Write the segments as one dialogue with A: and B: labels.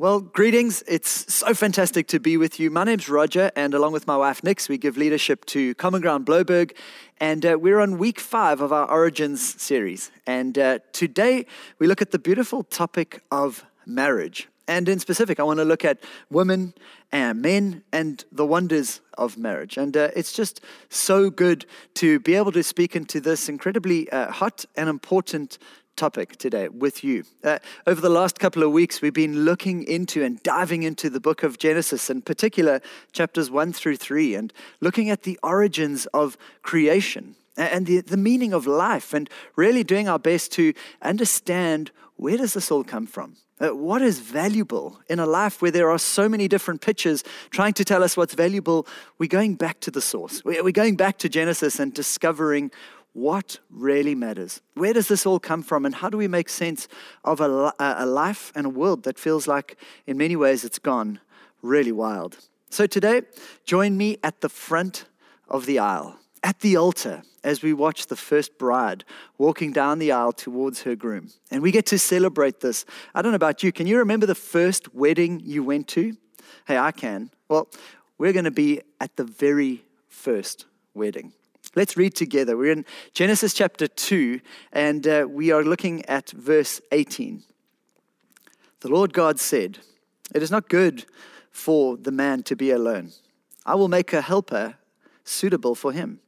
A: Well, greetings. It's so fantastic to be with you. My name's Roger, and along with my wife Nix, we give leadership to Common Ground Blouberg, and uh, we're on week five of our Origins series. And uh, today we look at the beautiful topic of marriage. And in specific, I want to look at women and men and the wonders of marriage. And uh, it's just so good to be able to speak into this incredibly uh, hot and important topic today with you. Uh, over the last couple of weeks, we've been looking into and diving into the book of Genesis, in particular chapters 1 through 3, and looking at the origins of creation and the, the meaning of life, and really doing our best to understand where does this all come from? Uh, what is valuable in a life where there are so many different pictures trying to tell us what's valuable? We're going back to the source. We're going back to Genesis and discovering what really matters. Where does this all come from, and how do we make sense of a, a life and a world that feels like, in many ways, it's gone really wild? So, today, join me at the front of the aisle, at the altar, as we watch the first bride walking down the aisle towards her groom. And we get to celebrate this. I don't know about you. Can you remember the first wedding you went to? Hey, I can. Well, we're going to be at the very first wedding. Let's read together. We're in Genesis chapter 2, and uh, we are looking at verse 18. The Lord God said, It is not good for the man to be alone. I will make a helper suitable for him.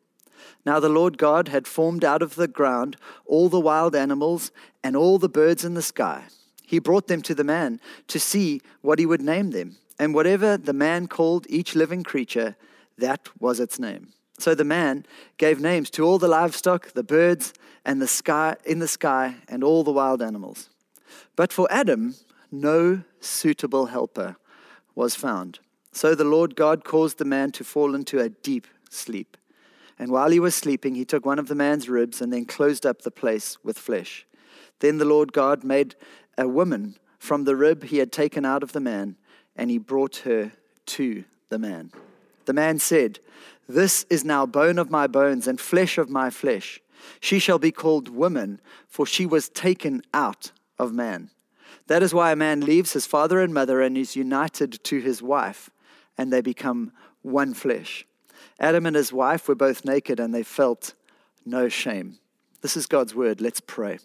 A: Now the Lord God had formed out of the ground all the wild animals and all the birds in the sky. He brought them to the man to see what he would name them. And whatever the man called each living creature, that was its name. So the man gave names to all the livestock, the birds, and the sky in the sky, and all the wild animals. But for Adam, no suitable helper was found. So the Lord God caused the man to fall into a deep sleep. And while he was sleeping, he took one of the man's ribs and then closed up the place with flesh. Then the Lord God made a woman from the rib he had taken out of the man, and he brought her to the man. The man said, this is now bone of my bones and flesh of my flesh. She shall be called woman, for she was taken out of man. That is why a man leaves his father and mother and is united to his wife, and they become one flesh. Adam and his wife were both naked, and they felt no shame. This is God's word. Let's pray.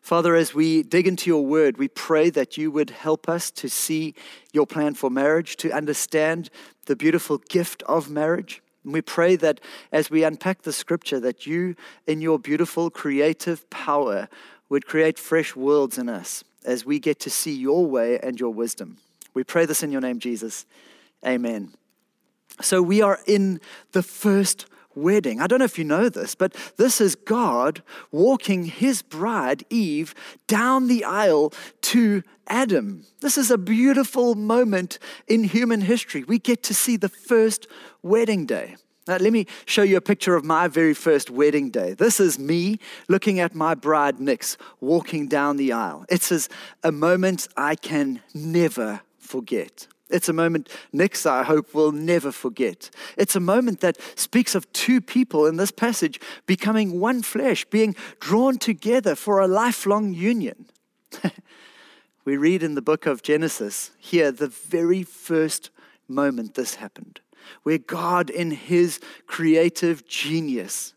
A: Father, as we dig into your word, we pray that you would help us to see your plan for marriage, to understand the beautiful gift of marriage. And we pray that as we unpack the scripture, that you, in your beautiful creative power, would create fresh worlds in us as we get to see your way and your wisdom. We pray this in your name, Jesus. Amen. So we are in the first wedding. I don't know if you know this, but this is God walking his bride, Eve, down the aisle to Adam. This is a beautiful moment in human history. We get to see the first wedding day. Now, let me show you a picture of my very first wedding day. This is me looking at my bride, Nix, walking down the aisle. It's a moment I can never forget. It's a moment Nix, I hope, will never forget. It's a moment that speaks of two people in this passage becoming one flesh, being drawn together for a lifelong union. we read in the book of Genesis here the very first moment this happened, where God, in his creative genius,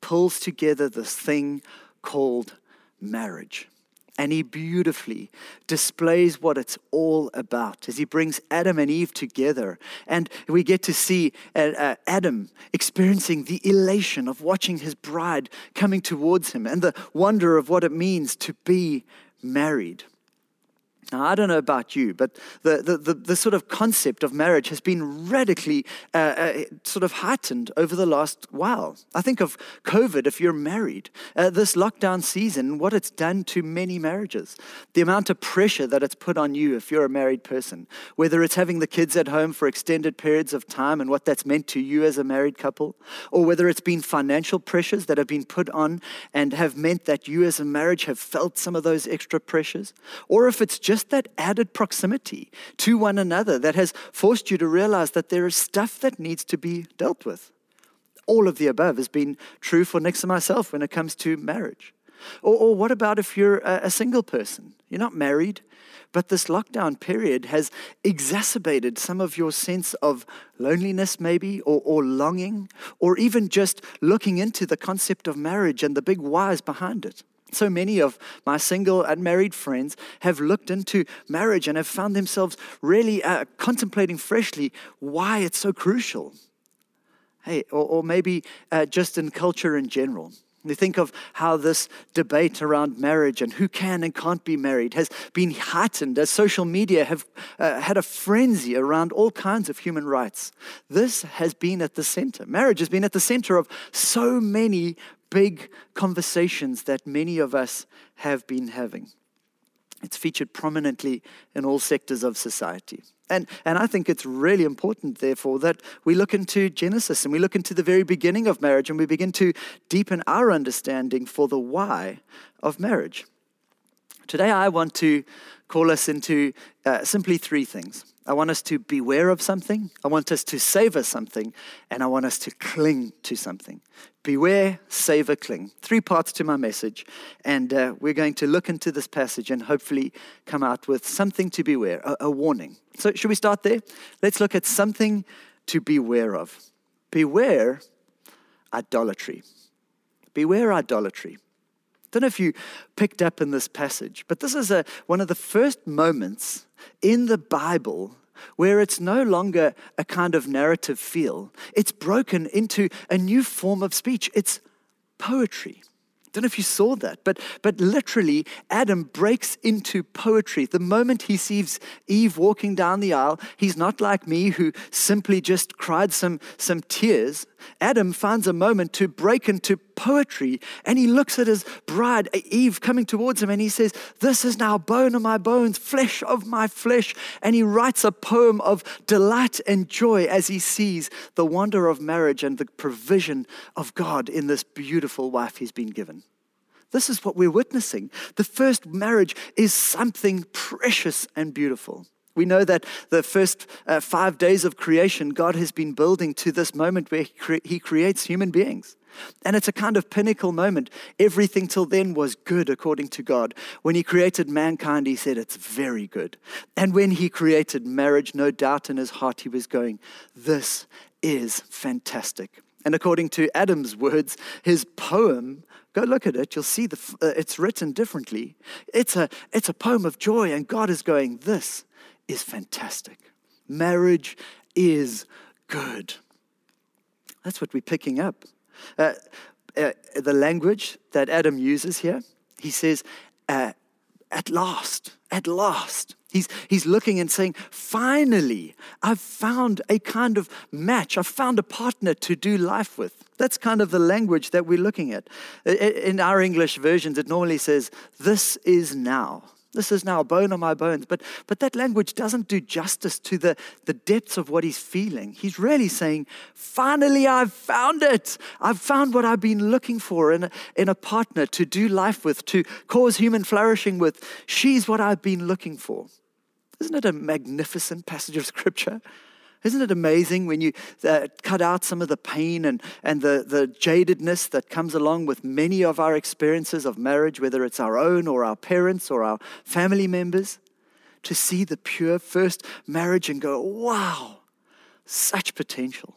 A: pulls together this thing called marriage. And he beautifully displays what it's all about as he brings Adam and Eve together. And we get to see uh, uh, Adam experiencing the elation of watching his bride coming towards him and the wonder of what it means to be married. Now, I don't know about you, but the, the, the, the, sort of concept of marriage has been radically uh, uh, sort of heightened over the last while. I think of COVID, if you're married, uh, this lockdown season, what it's done to many marriages, the amount of pressure that it's put on you if you're a married person, whether it's having the kids at home for extended periods of time and what that's meant to you as a married couple, or whether it's been financial pressures that have been put on and have meant that you as a marriage have felt some of those extra pressures, or if it's just just that added proximity to one another that has forced you to realize that there is stuff that needs to be dealt with. All of the above has been true for Nix and myself when it comes to marriage. Or, or what about if you're a, a single person? You're not married, but this lockdown period has exacerbated some of your sense of loneliness, maybe, or, or longing, or even just looking into the concept of marriage and the big whys behind it. So many of my single and married friends have looked into marriage and have found themselves really uh, contemplating freshly why it's so crucial. Hey, or, or maybe uh, just in culture in general. We think of how this debate around marriage and who can and can't be married has been heightened as social media have uh, had a frenzy around all kinds of human rights. This has been at the center. Marriage has been at the center of so many big conversations that many of us have been having. It's featured prominently in all sectors of society. And, and I think it's really important, therefore, that we look into Genesis and we look into the very beginning of marriage and we begin to deepen our understanding for the why of marriage. Today, I want to call us into uh, simply three things. I want us to beware of something, I want us to savor something, and I want us to cling to something. Beware, savor, cling. Three parts to my message. And uh, we're going to look into this passage and hopefully come out with something to beware, a, a warning. So, should we start there? Let's look at something to beware of. Beware idolatry. Beware idolatry. Don't know if you picked up in this passage, but this is a, one of the first moments in the Bible where it's no longer a kind of narrative feel. It's broken into a new form of speech. It's poetry. I Don't know if you saw that, but, but literally, Adam breaks into poetry. The moment he sees Eve walking down the aisle, he's not like me who simply just cried some, some tears. Adam finds a moment to break into poetry and he looks at his bride, Eve, coming towards him and he says, This is now bone of my bones, flesh of my flesh. And he writes a poem of delight and joy as he sees the wonder of marriage and the provision of God in this beautiful wife he's been given. This is what we're witnessing. The first marriage is something precious and beautiful. We know that the first uh, five days of creation, God has been building to this moment where he, cre- he creates human beings. And it's a kind of pinnacle moment. Everything till then was good according to God. When He created mankind, He said it's very good. And when He created marriage, no doubt in His heart, He was going, This is fantastic. And according to Adam's words, his poem Go look at it. You'll see the, uh, it's written differently. It's a, it's a poem of joy, and God is going, This is fantastic. Marriage is good. That's what we're picking up. Uh, uh, the language that Adam uses here, he says, uh, at last, at last. He's, he's looking and saying, finally, I've found a kind of match. I've found a partner to do life with. That's kind of the language that we're looking at. In our English versions, it normally says, This is now. This is now bone on my bones. But, but that language doesn't do justice to the, the depths of what he's feeling. He's really saying, Finally, I've found it. I've found what I've been looking for in in a partner to do life with, to cause human flourishing with. She's what I've been looking for. Isn't it a magnificent passage of scripture? Isn't it amazing when you uh, cut out some of the pain and, and the, the jadedness that comes along with many of our experiences of marriage, whether it's our own or our parents or our family members, to see the pure first marriage and go, wow, such potential,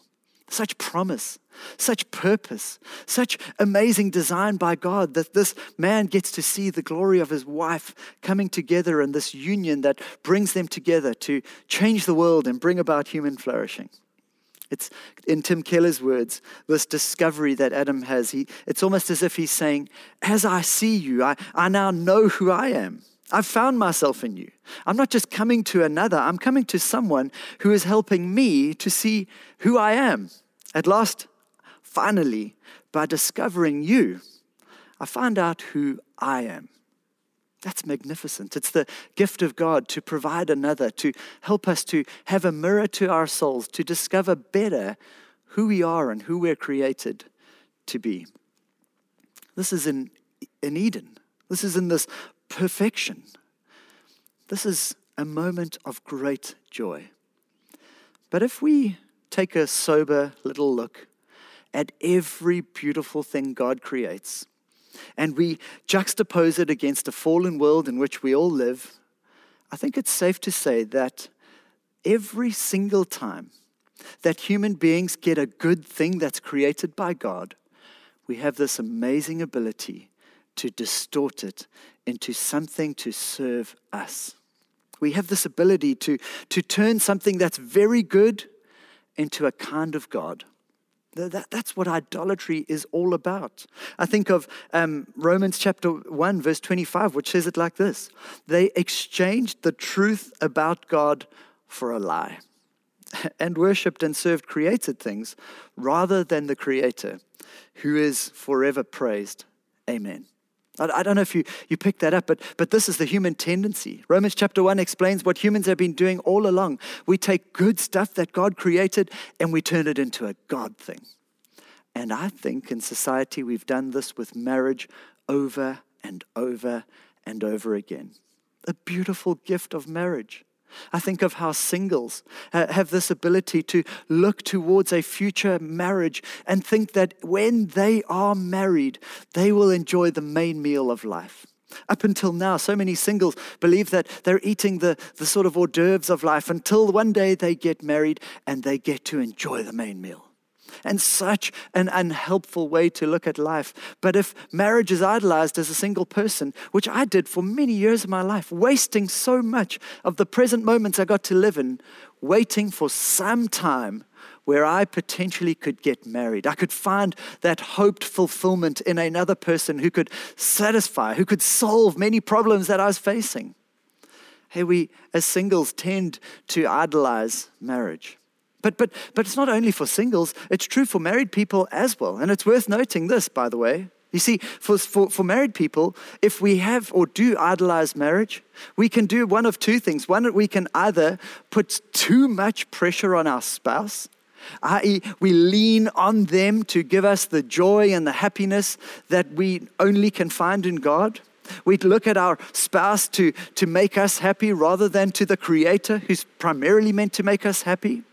A: such promise, such purpose, such amazing design by God that this man gets to see the glory of his wife coming together in this union that brings them together to change the world and bring about human flourishing. It's in Tim Keller's words, this discovery that Adam has. He, it's almost as if he's saying, As I see you, I, I now know who I am. I've found myself in you. I'm not just coming to another, I'm coming to someone who is helping me to see who I am. At last, finally, by discovering you, I find out who I am. That's magnificent. It's the gift of God to provide another, to help us to have a mirror to our souls, to discover better who we are and who we're created to be. This is in, in Eden. This is in this perfection. This is a moment of great joy. But if we take a sober little look at every beautiful thing God creates, and we juxtapose it against a fallen world in which we all live, I think it's safe to say that every single time that human beings get a good thing that's created by God, we have this amazing ability to distort it into something to serve us. We have this ability to, to turn something that's very good into a kind of God. That, that's what idolatry is all about. I think of um, Romans chapter 1, verse 25, which says it like this They exchanged the truth about God for a lie and worshipped and served created things rather than the Creator, who is forever praised. Amen. I, don't know if you, you picked that up, but, but this is the human tendency. Romans chapter 1 explains what humans have been doing all along. We take good stuff that God created and we turn it into a God thing. And I think in society we've done this with marriage over and over and over again. A beautiful gift of marriage. I think of how singles uh, have this ability to look towards a future marriage and think that when they are married, they will enjoy the main meal of life. Up until now, so many singles believe that they're eating the, the sort of hors d'oeuvres of life until one day they get married and they get to enjoy the main meal and such an unhelpful way to look at life. But if marriage is idolized as a single person, which I did for many years of my life, wasting so much of the present moments I got to live in, waiting for some time where I potentially could get married. I could find that hoped fulfillment in another person who could satisfy, who could solve many problems that I was facing. Hey, we as singles tend to idolize marriage. But, but, but it's not only for singles, it's true for married people as well. And it's worth noting this, by the way. You see, for, for, for married people, if we have or do idolize marriage, we can do one of two things. One, we can either put too much pressure on our spouse, i.e., we lean on them to give us the joy and the happiness that we only can find in God. We look at our spouse to, to make us happy rather than to the Creator who's primarily meant to make us happy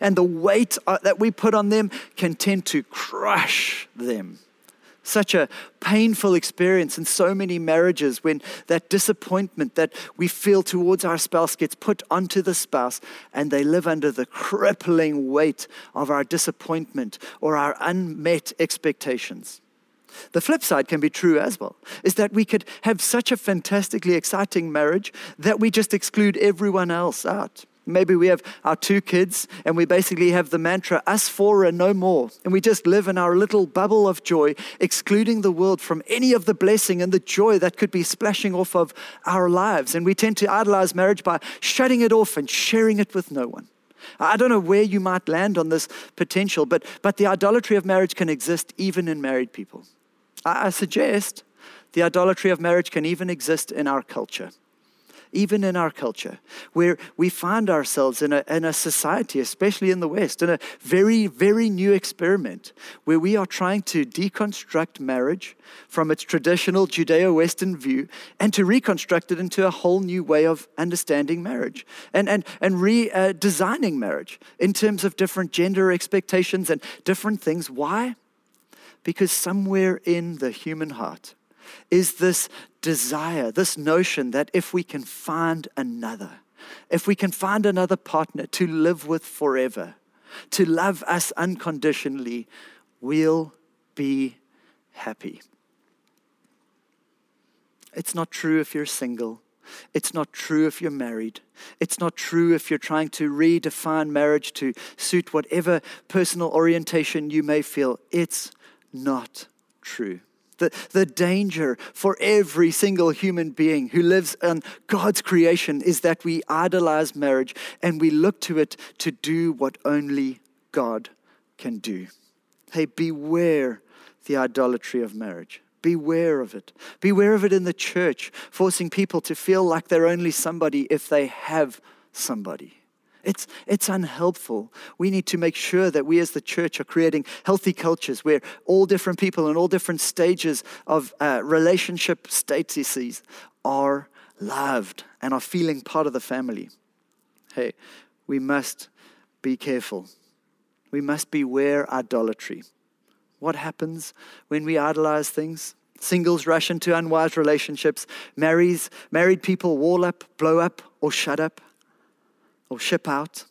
A: and the weight uh, that we put on them can tend to crush them. Such a painful experience in so many marriages when that disappointment that we feel towards our spouse gets put onto the spouse and they live under the crippling weight of our disappointment or our unmet expectations. The flip side can be true as well, is that we could have such a fantastically exciting marriage that we just exclude everyone else out. Maybe we have our two kids and we basically have the mantra, us four and no more. And we just live in our little bubble of joy, excluding the world from any of the blessing and the joy that could be splashing off of our lives. And we tend to idolize marriage by shutting it off and sharing it with no one. I don't know where you might land on this potential, but, but the idolatry of marriage can exist even in married people. I, I suggest the idolatry of marriage can even exist in our culture even in our culture, where we find ourselves in a, in a society, especially in the West, in a very, very new experiment where we are trying to deconstruct marriage from its traditional Judeo Western view and to reconstruct it into a whole new way of understanding marriage and, and, and redesigning uh, marriage in terms of different gender expectations and different things. Why? Because somewhere in the human heart, is this desire, this notion that if we can find another, if we can find another partner to live with forever, to love us unconditionally, we'll be happy. It's not true if you're single. It's not true if you're married. It's not true if you're trying to redefine marriage to suit whatever personal orientation you may feel. It's not true. The, the danger for every single human being who lives in God's creation is that we idolize marriage and we look to it to do what only God can do. Hey, beware the idolatry of marriage. Beware of it. Beware of it in the church, forcing people to feel like they're only somebody if they have somebody. It's, it's unhelpful. We need to make sure that we as the church are creating healthy cultures where all different people in all different stages of uh, relationship statuses are loved and are feeling part of the family. Hey, we must be careful. We must beware idolatry. What happens when we idolize things? Singles rush into unwise relationships. Marries, married people wall up, blow up, or shut up, or ship out.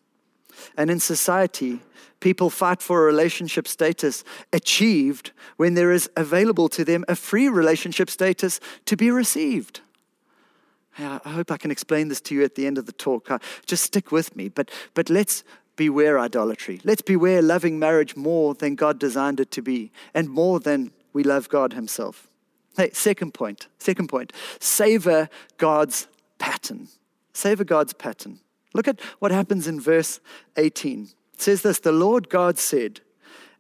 A: And in society, people fight for a relationship status achieved when there is available to them a free relationship status to be received. I hope I can explain this to you at the end of the talk. Uh, just stick with me. But, but let's beware idolatry. Let's beware loving marriage more than God designed it to be and more than we love God Himself. Hey, second point. Second point. Savor God's pattern. Savor God's pattern. Look at what happens in verse 18. It says this The Lord God said,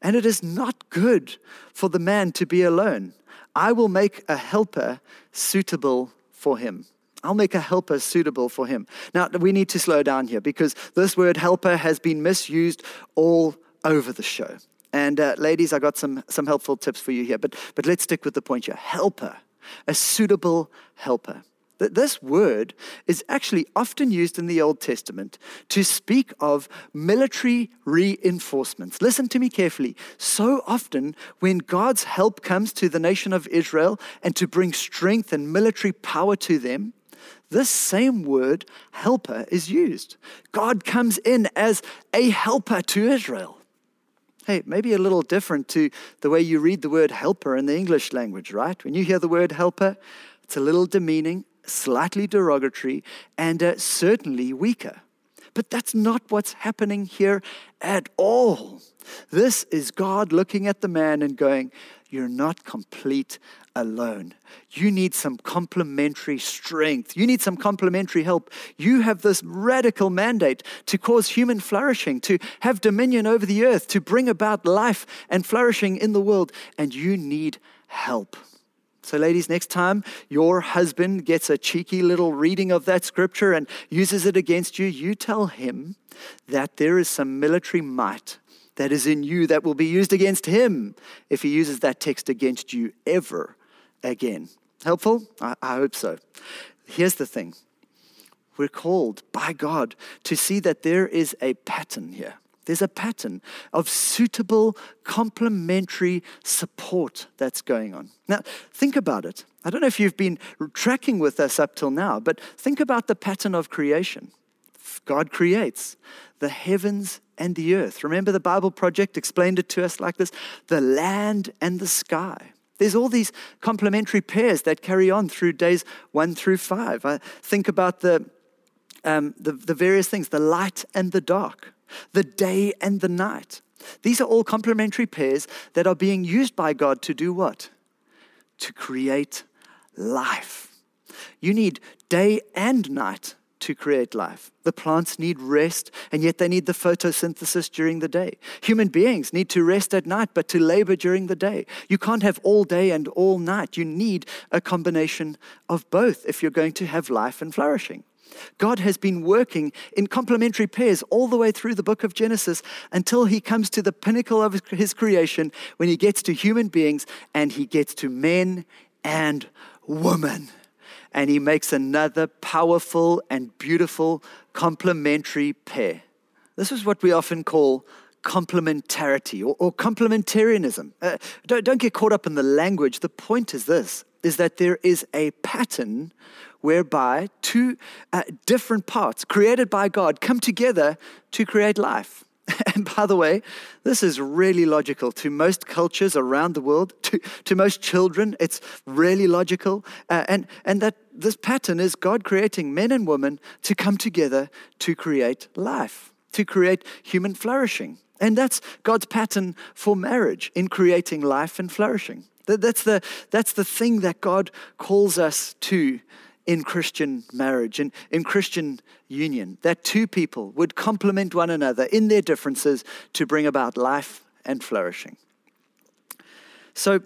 A: And it is not good for the man to be alone. I will make a helper suitable for him. I'll make a helper suitable for him. Now, we need to slow down here because this word helper has been misused all over the show. And uh, ladies, I got some, some helpful tips for you here, but, but let's stick with the point here helper, a suitable helper. That this word is actually often used in the Old Testament to speak of military reinforcements. Listen to me carefully. So often, when God's help comes to the nation of Israel and to bring strength and military power to them, this same word, helper, is used. God comes in as a helper to Israel. Hey, maybe a little different to the way you read the word helper in the English language, right? When you hear the word helper, it's a little demeaning, slightly derogatory, and uh, certainly weaker. But that's not what's happening here at all. This is God looking at the man and going, You're not complete alone. You need some complementary strength. You need some complementary help. You have this radical mandate to cause human flourishing, to have dominion over the earth, to bring about life and flourishing in the world, and you need help. So, ladies, next time your husband gets a cheeky little reading of that scripture and uses it against you, you tell him that there is some military might that is in you that will be used against him if he uses that text against you ever again. Helpful? I, I hope so. Here's the thing we're called by God to see that there is a pattern here. There's a pattern of suitable complementary support that's going on. Now, think about it. I don't know if you've been tracking with us up till now, but think about the pattern of creation. God creates the heavens and the earth. Remember, the Bible Project explained it to us like this the land and the sky. There's all these complementary pairs that carry on through days one through five. I think about the, um, the, the various things the light and the dark, the day and the night. These are all complementary pairs that are being used by God to do what? To create life. You need day and night to create life. The plants need rest, and yet they need the photosynthesis during the day. Human beings need to rest at night, but to labor during the day. You can't have all day and all night. You need a combination of both if you're going to have life and flourishing. God has been working in complementary pairs all the way through the book of Genesis until he comes to the pinnacle of his creation when he gets to human beings and he gets to men and women and he makes another powerful and beautiful complementary pair. This is what we often call complementarity or, or complementarianism. Uh, don't, don't get caught up in the language. The point is this is that there is a pattern whereby two uh, different parts created by God come together to create life. And by the way, this is really logical to most cultures around the world, to, to most children, it's really logical. Uh, and, and that this pattern is God creating men and women to come together to create life, to create human flourishing. And that's God's pattern for marriage in creating life and flourishing. That, That's the, that's the thing that God calls us to in Christian marriage and in, in Christian union, that two people would complement one another in their differences to bring about life and flourishing. So,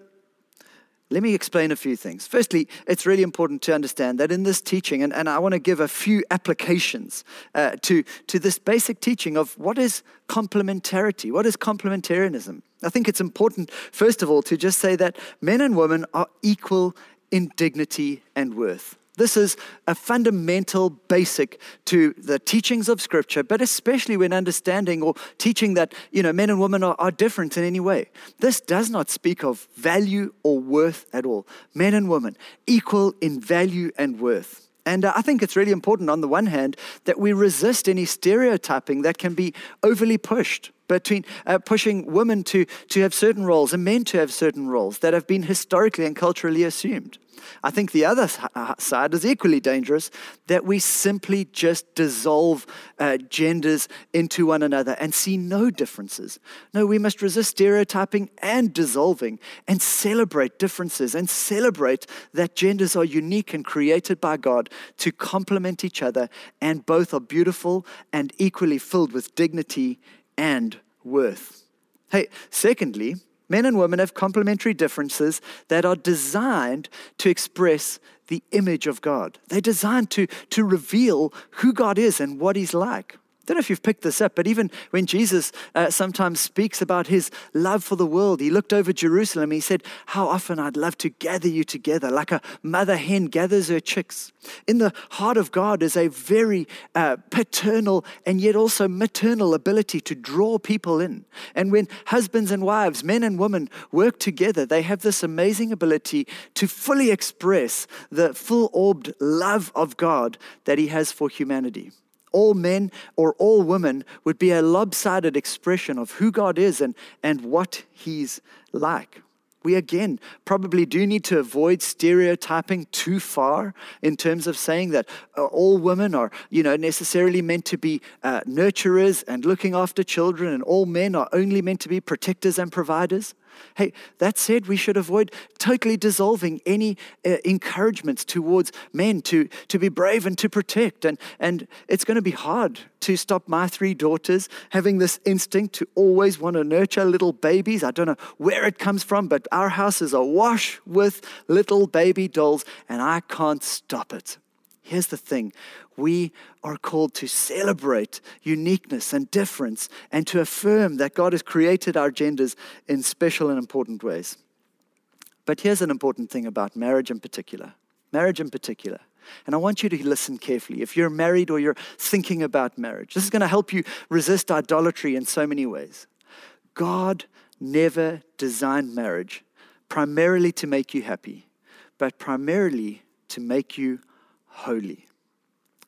A: let me explain a few things. Firstly, it's really important to understand that in this teaching, and, and I want to give a few applications uh, to, to this basic teaching of what is complementarity, what is complementarianism. I think it's important, first of all, to just say that men and women are equal in dignity and worth. This is a fundamental basic to the teachings of Scripture, but especially when understanding or teaching that you know men and women are, are different in any way. This does not speak of value or worth at all. Men and women equal in value and worth. And uh, I think it's really important, on the one hand, that we resist any stereotyping that can be overly pushed between uh, pushing women to, to have certain roles and men to have certain roles that have been historically and culturally assumed. I think the other uh, side is equally dangerous that we simply just dissolve uh, genders into one another and see no differences. No, we must resist stereotyping and dissolving and celebrate differences and celebrate that genders are unique and created by God to complement each other and both are beautiful and equally filled with dignity and worth. Hey, secondly, Men and women have complementary differences that are designed to express the image of God. They're designed to, to reveal who God is and what He's like don't know if you've picked this up, but even when Jesus uh, sometimes speaks about his love for the world, he looked over Jerusalem. He said, How often I'd love to gather you together, like a mother hen gathers her chicks. In the heart of God is a very uh, paternal and yet also maternal ability to draw people in. And when husbands and wives, men and women, work together, they have this amazing ability to fully express the full orbed love of God that he has for humanity all men or all women would be a lopsided expression of who God is and, and what He's like. We again probably do need to avoid stereotyping too far in terms of saying that uh, all women are, you know, necessarily meant to be uh, nurturers and looking after children, and all men are only meant to be protectors and providers. Hey, that said, we should avoid totally dissolving any uh, encouragements towards men to, to be brave and to protect. And, and it's going to be hard to stop my three daughters having this instinct to always want to nurture little babies. I don't know where it comes from, but our house is awash with little baby dolls, and I can't stop it. Here's the thing we are called to celebrate uniqueness and difference and to affirm that God has created our genders in special and important ways. But here's an important thing about marriage in particular marriage in particular. And I want you to listen carefully. If you're married or you're thinking about marriage, this is going to help you resist idolatry in so many ways. God never designed marriage primarily to make you happy, but primarily to make you holy.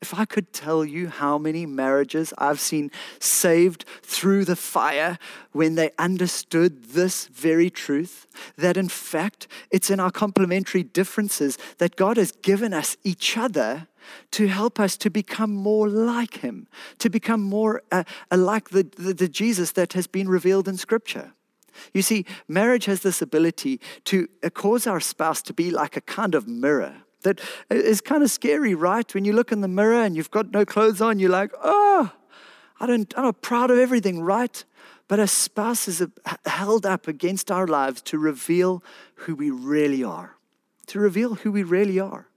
A: If I could tell you how many marriages I've seen saved through the fire when they understood this very truth, that in fact it's in our complementary differences that God has given us each other to help us to become more like Him, to become more uh, uh like the, the, the Jesus that has been revealed in Scripture. You see, marriage has this ability to uh, cause our spouse to be like a kind of mirror that is kind of scary, right? When you look in the mirror and you've got no clothes on, you're like, oh, I don't, I'm not proud of everything, right? But a spouse is held up against our lives to reveal who we really are, to reveal who we really are.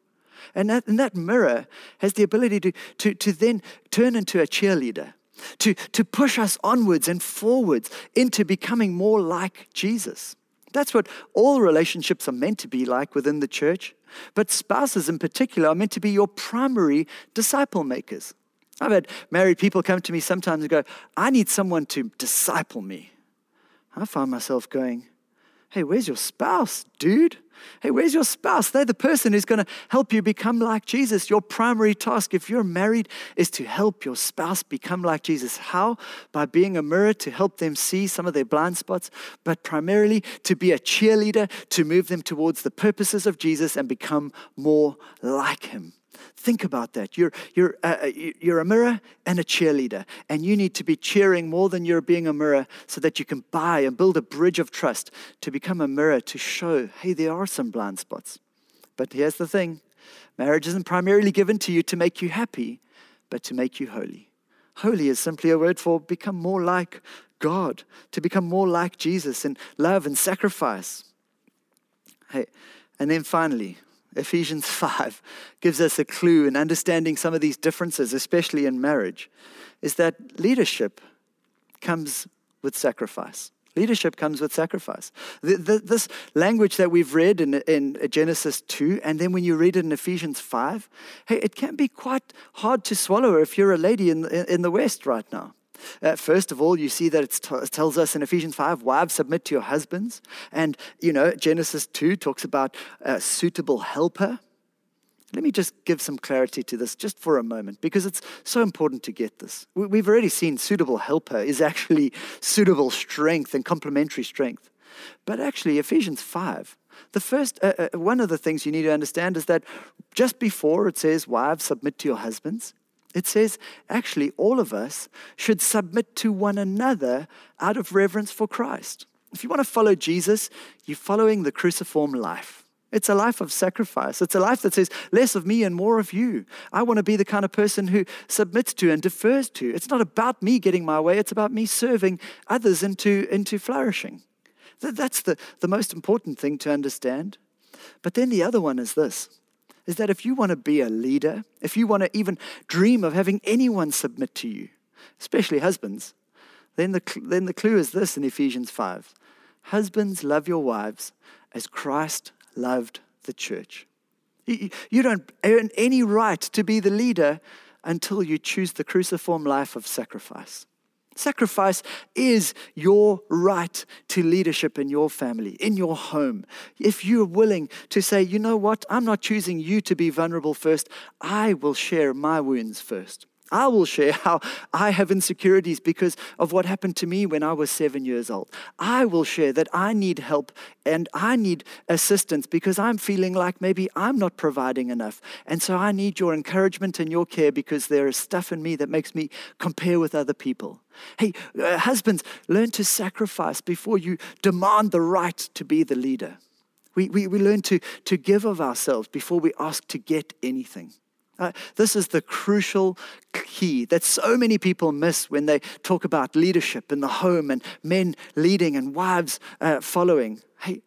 A: And that, and that mirror has the ability to, to, to then turn into a cheerleader, to, to push us onwards and forwards into becoming more like Jesus. That's what all relationships are meant to be like within the church. But spouses in particular are meant to be your primary disciple makers. I've had married people come to me sometimes and go, I need someone to disciple me. I find myself going, Hey, where's your spouse, dude? Hey, where's your spouse? They're the person who's going to help you become like Jesus. Your primary task, if you're married, is to help your spouse become like Jesus. How? By being a mirror to help them see some of their blind spots, but primarily to be a cheerleader to move them towards the purposes of Jesus and become more like Him. Think about that. You're, you're, uh, uh you're a mirror and a cheerleader, and you need to be cheering more than you're being a mirror so that you can buy and build a bridge of trust to become a mirror to show, hey, there are some blind spots. But here's the thing marriage isn't primarily given to you to make you happy, but to make you holy. Holy is simply a word for become more like God, to become more like Jesus in love and sacrifice. Hey, and then finally, Ephesians 5 gives us a clue in understanding some of these differences, especially in marriage, is that leadership comes with sacrifice. Leadership comes with sacrifice. The, the, this language that we've read in, in Genesis 2, and then when you read it in Ephesians 5, hey, it can be quite hard to swallow if you're a lady in, in, in the West right now. Uh, first of all, you see that it t- tells us in Ephesians 5, wives, submit to your husbands. And, you know, Genesis 2 talks about a suitable helper. Let me just give some clarity to this just for a moment because it's so important to get this. We've already seen suitable helper is actually suitable strength and complementary strength. But actually, Ephesians 5, the first, uh, uh, one of the things you need to understand is that just before it says, Wives, submit to your husbands, it says, actually, all of us should submit to one another out of reverence for Christ. If you want to follow Jesus, you're following the cruciform life. It's a life of sacrifice. It's a life that says, less of me and more of you. I want to be the kind of person who submits to and defers to. It's not about me getting my way, it's about me serving others into, into flourishing. That's the, the most important thing to understand. But then the other one is this is that if you want to be a leader, if you want to even dream of having anyone submit to you, especially husbands, then the, then the clue is this in Ephesians 5 Husbands, love your wives as Christ loved the church. You don't earn any right to be the leader until you choose the cruciform life of sacrifice. Sacrifice is your right to leadership in your family, in your home. If you're willing to say, you know what, I'm not choosing you to be vulnerable first, I will share my wounds first. I will share how I have insecurities because of what happened to me when I was seven years old. I will share that I need help and I need assistance because I'm feeling like maybe I'm not providing enough. And so I need your encouragement and your care because there is stuff in me that makes me compare with other people. Hey, uh, husbands, learn to sacrifice before you demand the right to be the leader. We, we, we learn to, to give of ourselves before we ask to get anything. Uh, this is the crucial key that so many people miss when they talk about leadership in the home and men leading and wives uh, following. Hey,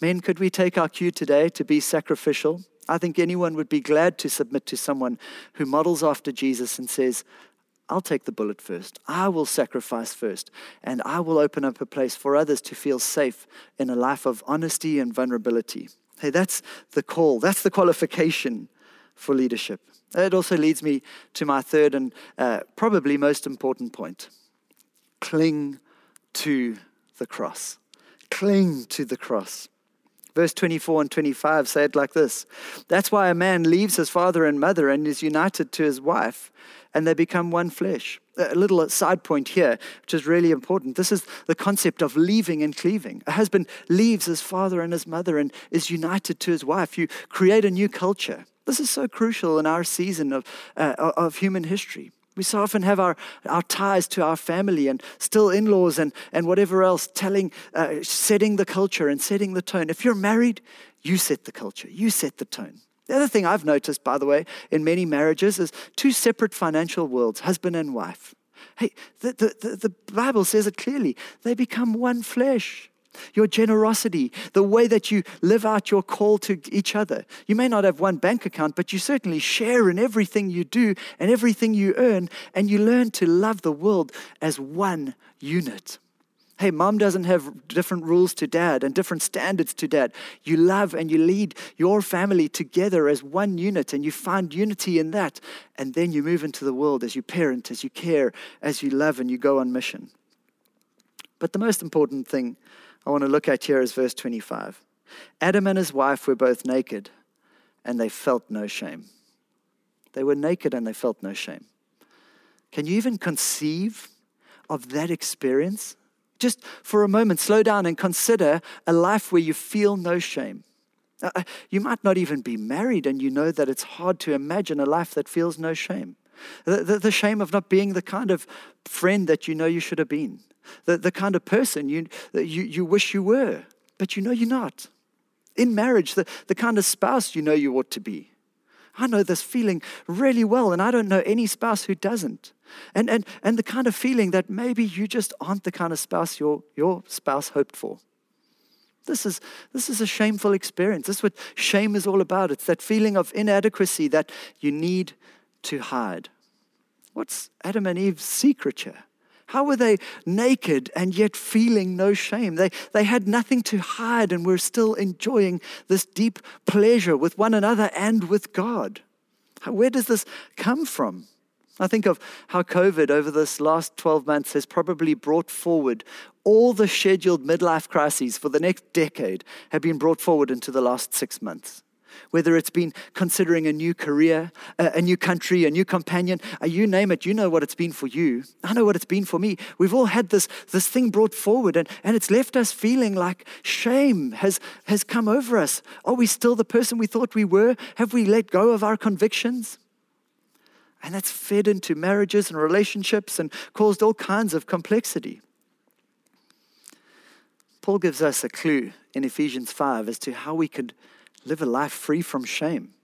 A: men, could we take our cue today to be sacrificial? I think anyone would be glad to submit to someone who models after Jesus and says, I'll take the bullet first. I will sacrifice first. And I will open up a place for others to feel safe in a life of honesty and vulnerability. Hey, that's the call. That's the qualification for leadership. It also leads me to my third and uh, probably most important point cling to the cross. Cling to the cross. Verse 24 and 25 say it like this That's why a man leaves his father and mother and is united to his wife, and they become one flesh. A little side point here, which is really important. This is the concept of leaving and cleaving. A husband leaves his father and his mother and is united to his wife. You create a new culture. This is so crucial in our season of, uh, of human history. We so often have our, our ties to our family and still in laws and, and whatever else, telling, uh, setting the culture and setting the tone. If you're married, you set the culture, you set the tone. The other thing I've noticed, by the way, in many marriages is two separate financial worlds, husband and wife. Hey, the, the, the, the Bible says it clearly they become one flesh your generosity, the way that you live out your call to each other. You may not have one bank account, but you certainly share in everything you do and everything you earn, and you learn to love the world as one unit. Hey, mom doesn't have different rules to dad and different standards to dad. You love and you lead your family together as one unit, and you find unity in that. And then you move into the world as you parent, as you care, as you love, and you go on mission. But the most important thing I want to look at here is verse 25. Adam and his wife were both naked, and they felt no shame. They were naked and they felt no shame. Can you even conceive of that experience? Just for a moment, slow down and consider a life where you feel no shame. Uh, uh, you might not even be married, and you know that it's hard to imagine a life that feels no shame. The, the, the shame of not being the kind of friend that you know you should have been the, the kind of person you, you, you wish you were, but you know you're not. In marriage, the, the kind of spouse you know you ought to be. I know this feeling really well, and I don't know any spouse who doesn't. And, and, and the kind of feeling that maybe you just aren't the kind of spouse your, your spouse hoped for. This is, this is a shameful experience. This is what shame is all about. It's that feeling of inadequacy that you need to hide. What's Adam and Eve's secret here? How were they naked and yet feeling no shame? They, they had nothing to hide and were still enjoying this deep pleasure with one another and with God. Where does this come from? I think of how COVID over this last 12 months has probably brought forward all the scheduled midlife crises for the next decade have been brought forward into the last six months whether it's been considering a new career, a, new country, a new companion, uh, you name it, you know what it's been for you. I know what it's been for me. We've all had this, this thing brought forward, and, and it's left us feeling like shame has, has come over us. Are we still the person we thought we were? Have we let go of our convictions? And that's fed into marriages and relationships and caused all kinds of complexity. Paul gives us a clue in Ephesians 5 as to how we could live a life free from shame.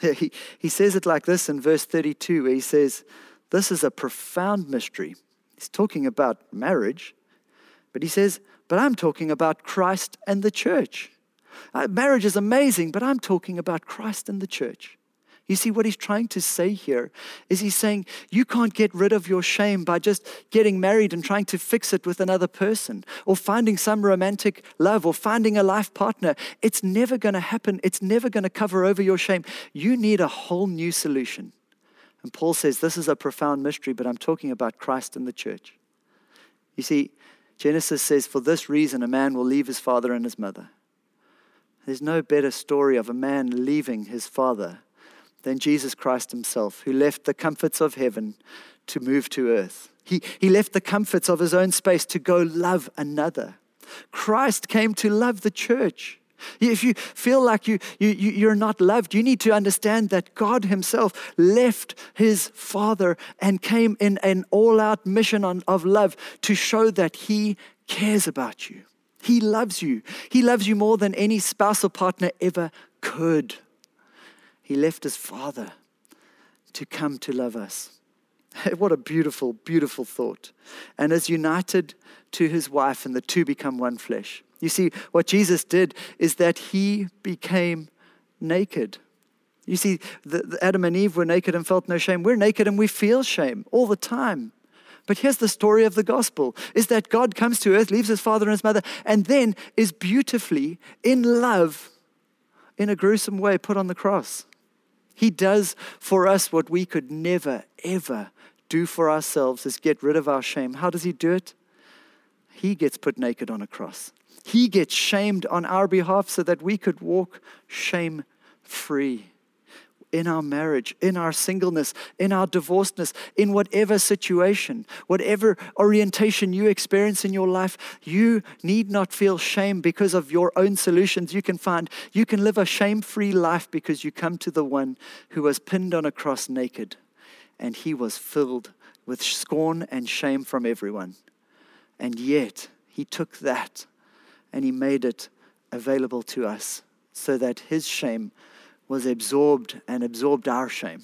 A: He, he says it like this in verse 32, where he says, This is a profound mystery. He's talking about marriage, but he says, But I'm talking about Christ and the church. Uh, marriage is amazing, but I'm talking about Christ and the church. You see, what he's trying to say here is he's saying you can't get rid of your shame by just getting married and trying to fix it with another person or finding some romantic love or finding a life partner. It's never going to happen. It's never going to cover over your shame. You need a whole new solution. And Paul says this is a profound mystery, but I'm talking about Christ and the church. You see, Genesis says, For this reason, a man will leave his father and his mother. There's no better story of a man leaving his father than Jesus Christ himself, who left the comforts of heaven to move to earth. He, he left the comforts of his own space to go love another. Christ came to love the church. If you feel like you, you, you're not loved, you need to understand that God Himself left His Father and came in an all out mission on, of love to show that He cares about you. He loves you. He loves you more than any spouse or partner ever could. He left his Father to come to love us. What a beautiful, beautiful thought. And is united to his wife, and the two become one flesh. You see, what Jesus did is that he became naked. You see, the, the Adam and Eve were naked and felt no shame. We're naked and we feel shame all the time. But here's the story of the gospel is that God comes to earth, leaves his father and his mother, and then is beautifully in love in a gruesome way put on the cross. He does for us what we could never, ever do for ourselves is get rid of our shame. How does he do it? He gets put naked on a cross. He gets shamed on our behalf so that we could walk shame free in our marriage, in our singleness, in our divorcedness, in whatever situation, whatever orientation you experience in your life, you need not feel shame because of your own solutions you can find. You can live a shame free life because you come to the one who was pinned on a cross naked and he was filled with scorn and shame from everyone. And yet, he took that and he made it available to us so that his shame was absorbed and absorbed our shame.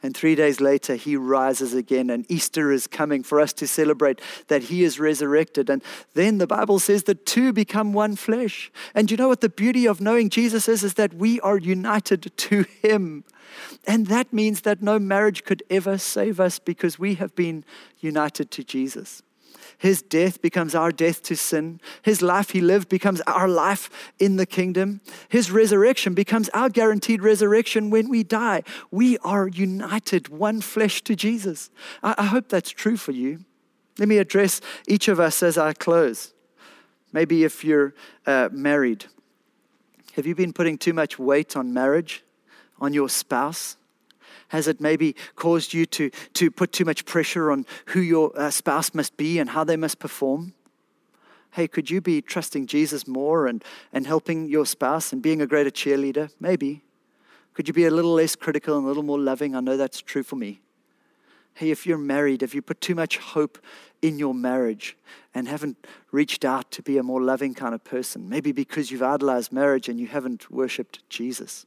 A: And three days later, he rises again, and Easter is coming for us to celebrate that he is resurrected. And then the Bible says that two become one flesh. And you know what the beauty of knowing Jesus is? Is that we are united to him. And that means that no marriage could ever save us because we have been united to Jesus. His death becomes our death to sin. His life he lived becomes our life in the kingdom. His resurrection becomes our guaranteed resurrection when we die. We are united, one flesh to Jesus. I, I hope that's true for you. Let me address each of us as I close. Maybe if you're uh, married, have you been putting too much weight on marriage, on your spouse? Has it maybe caused you to, to put too much pressure on who your uh, spouse must be and how they must perform? Hey, could you be trusting Jesus more and, and helping your spouse and being a greater cheerleader? Maybe. Could you be a little less critical and a little more loving? I know that's true for me. Hey, if you're married, if you put too much hope in your marriage and haven't reached out to be a more loving kind of person, maybe because you've idolized marriage and you haven't worshiped Jesus.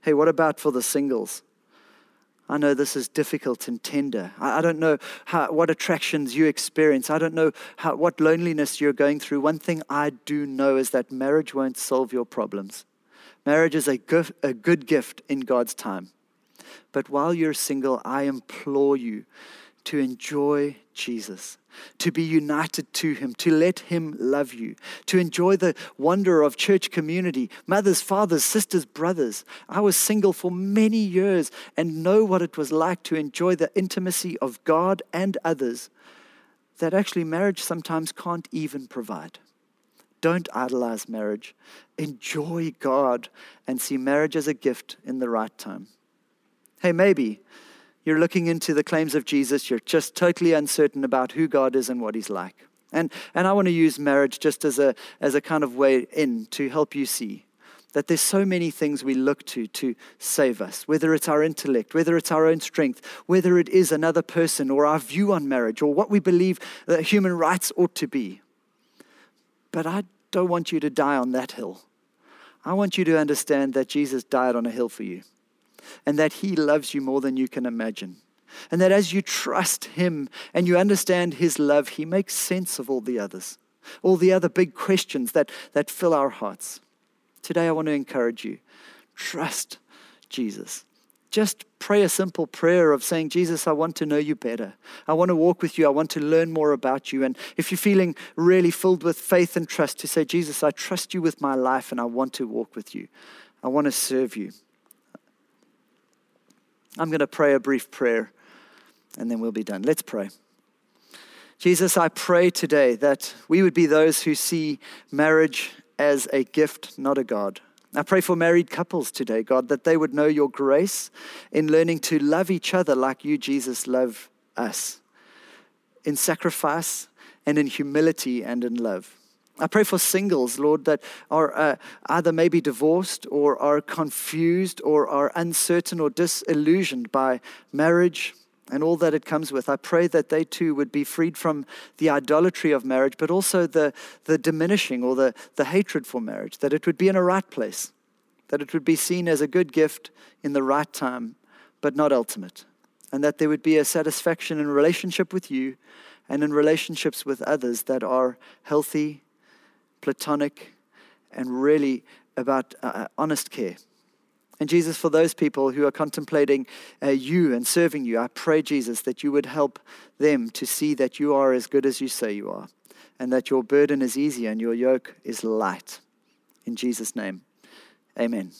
A: Hey, what about for the singles? I know this is difficult and tender. I, don't know how, what attractions you experience. I don't know how, what loneliness you're going through. One thing I do know is that marriage won't solve your problems. Marriage is a, a good gift in God's time. But while you're single, I implore you to enjoy Jesus, to be united to Him, to let Him love you, to enjoy the wonder of church community, mothers, fathers, sisters, brothers. I was single for many years and know what it was like to enjoy the intimacy of God and others that actually marriage sometimes can't even provide. Don't idolize marriage. Enjoy God and see marriage as a gift in the right time. Hey, maybe you're looking into the claims of Jesus, you're just totally uncertain about who God is and what He's like. And, and I want to use marriage just as a, as a kind of way in to help you see that there's so many things we look to to save us, whether it's our intellect, whether it's our own strength, whether it is another person or our view on marriage or what we believe that human rights ought to be. But I don't want you to die on that hill. I want you to understand that Jesus died on a hill for you and that He loves you more than you can imagine. And that as you trust Him and you understand His love, He makes sense of all the others, all the other big questions that, that fill our hearts. Today, I want to encourage you trust Jesus. Just pray a simple prayer of saying, Jesus, I want to know you better. I want to walk with you. I want to learn more about you. And if you're feeling really filled with faith and trust, to say, Jesus, I trust you with my life and I want to walk with you. I want to serve you. I'm going to pray a brief prayer and then we'll be done. Let's pray. Jesus, I pray today that we would be those who see marriage as a gift, not a God. I pray for married couples today, God, that they would know your grace in learning to love each other like you, Jesus, love us in sacrifice and in humility and in love. I pray for singles, Lord, that are uh, either maybe divorced or are confused or are uncertain or disillusioned by marriage and all that it comes with. I pray that they too would be freed from the idolatry of marriage, but also the, the diminishing or the, the hatred for marriage, that it would be in a right place, that it would be seen as a good gift in the right time, but not ultimate, and that there would be a satisfaction in relationship with you and in relationships with others that are healthy platonic, and really about uh, uh, honest care. And Jesus, for those people who are contemplating uh, you and serving you, I pray, Jesus, that you would help them to see that you are as good as you say you are, and that your burden is easy and your yoke is light. In Jesus' name, amen.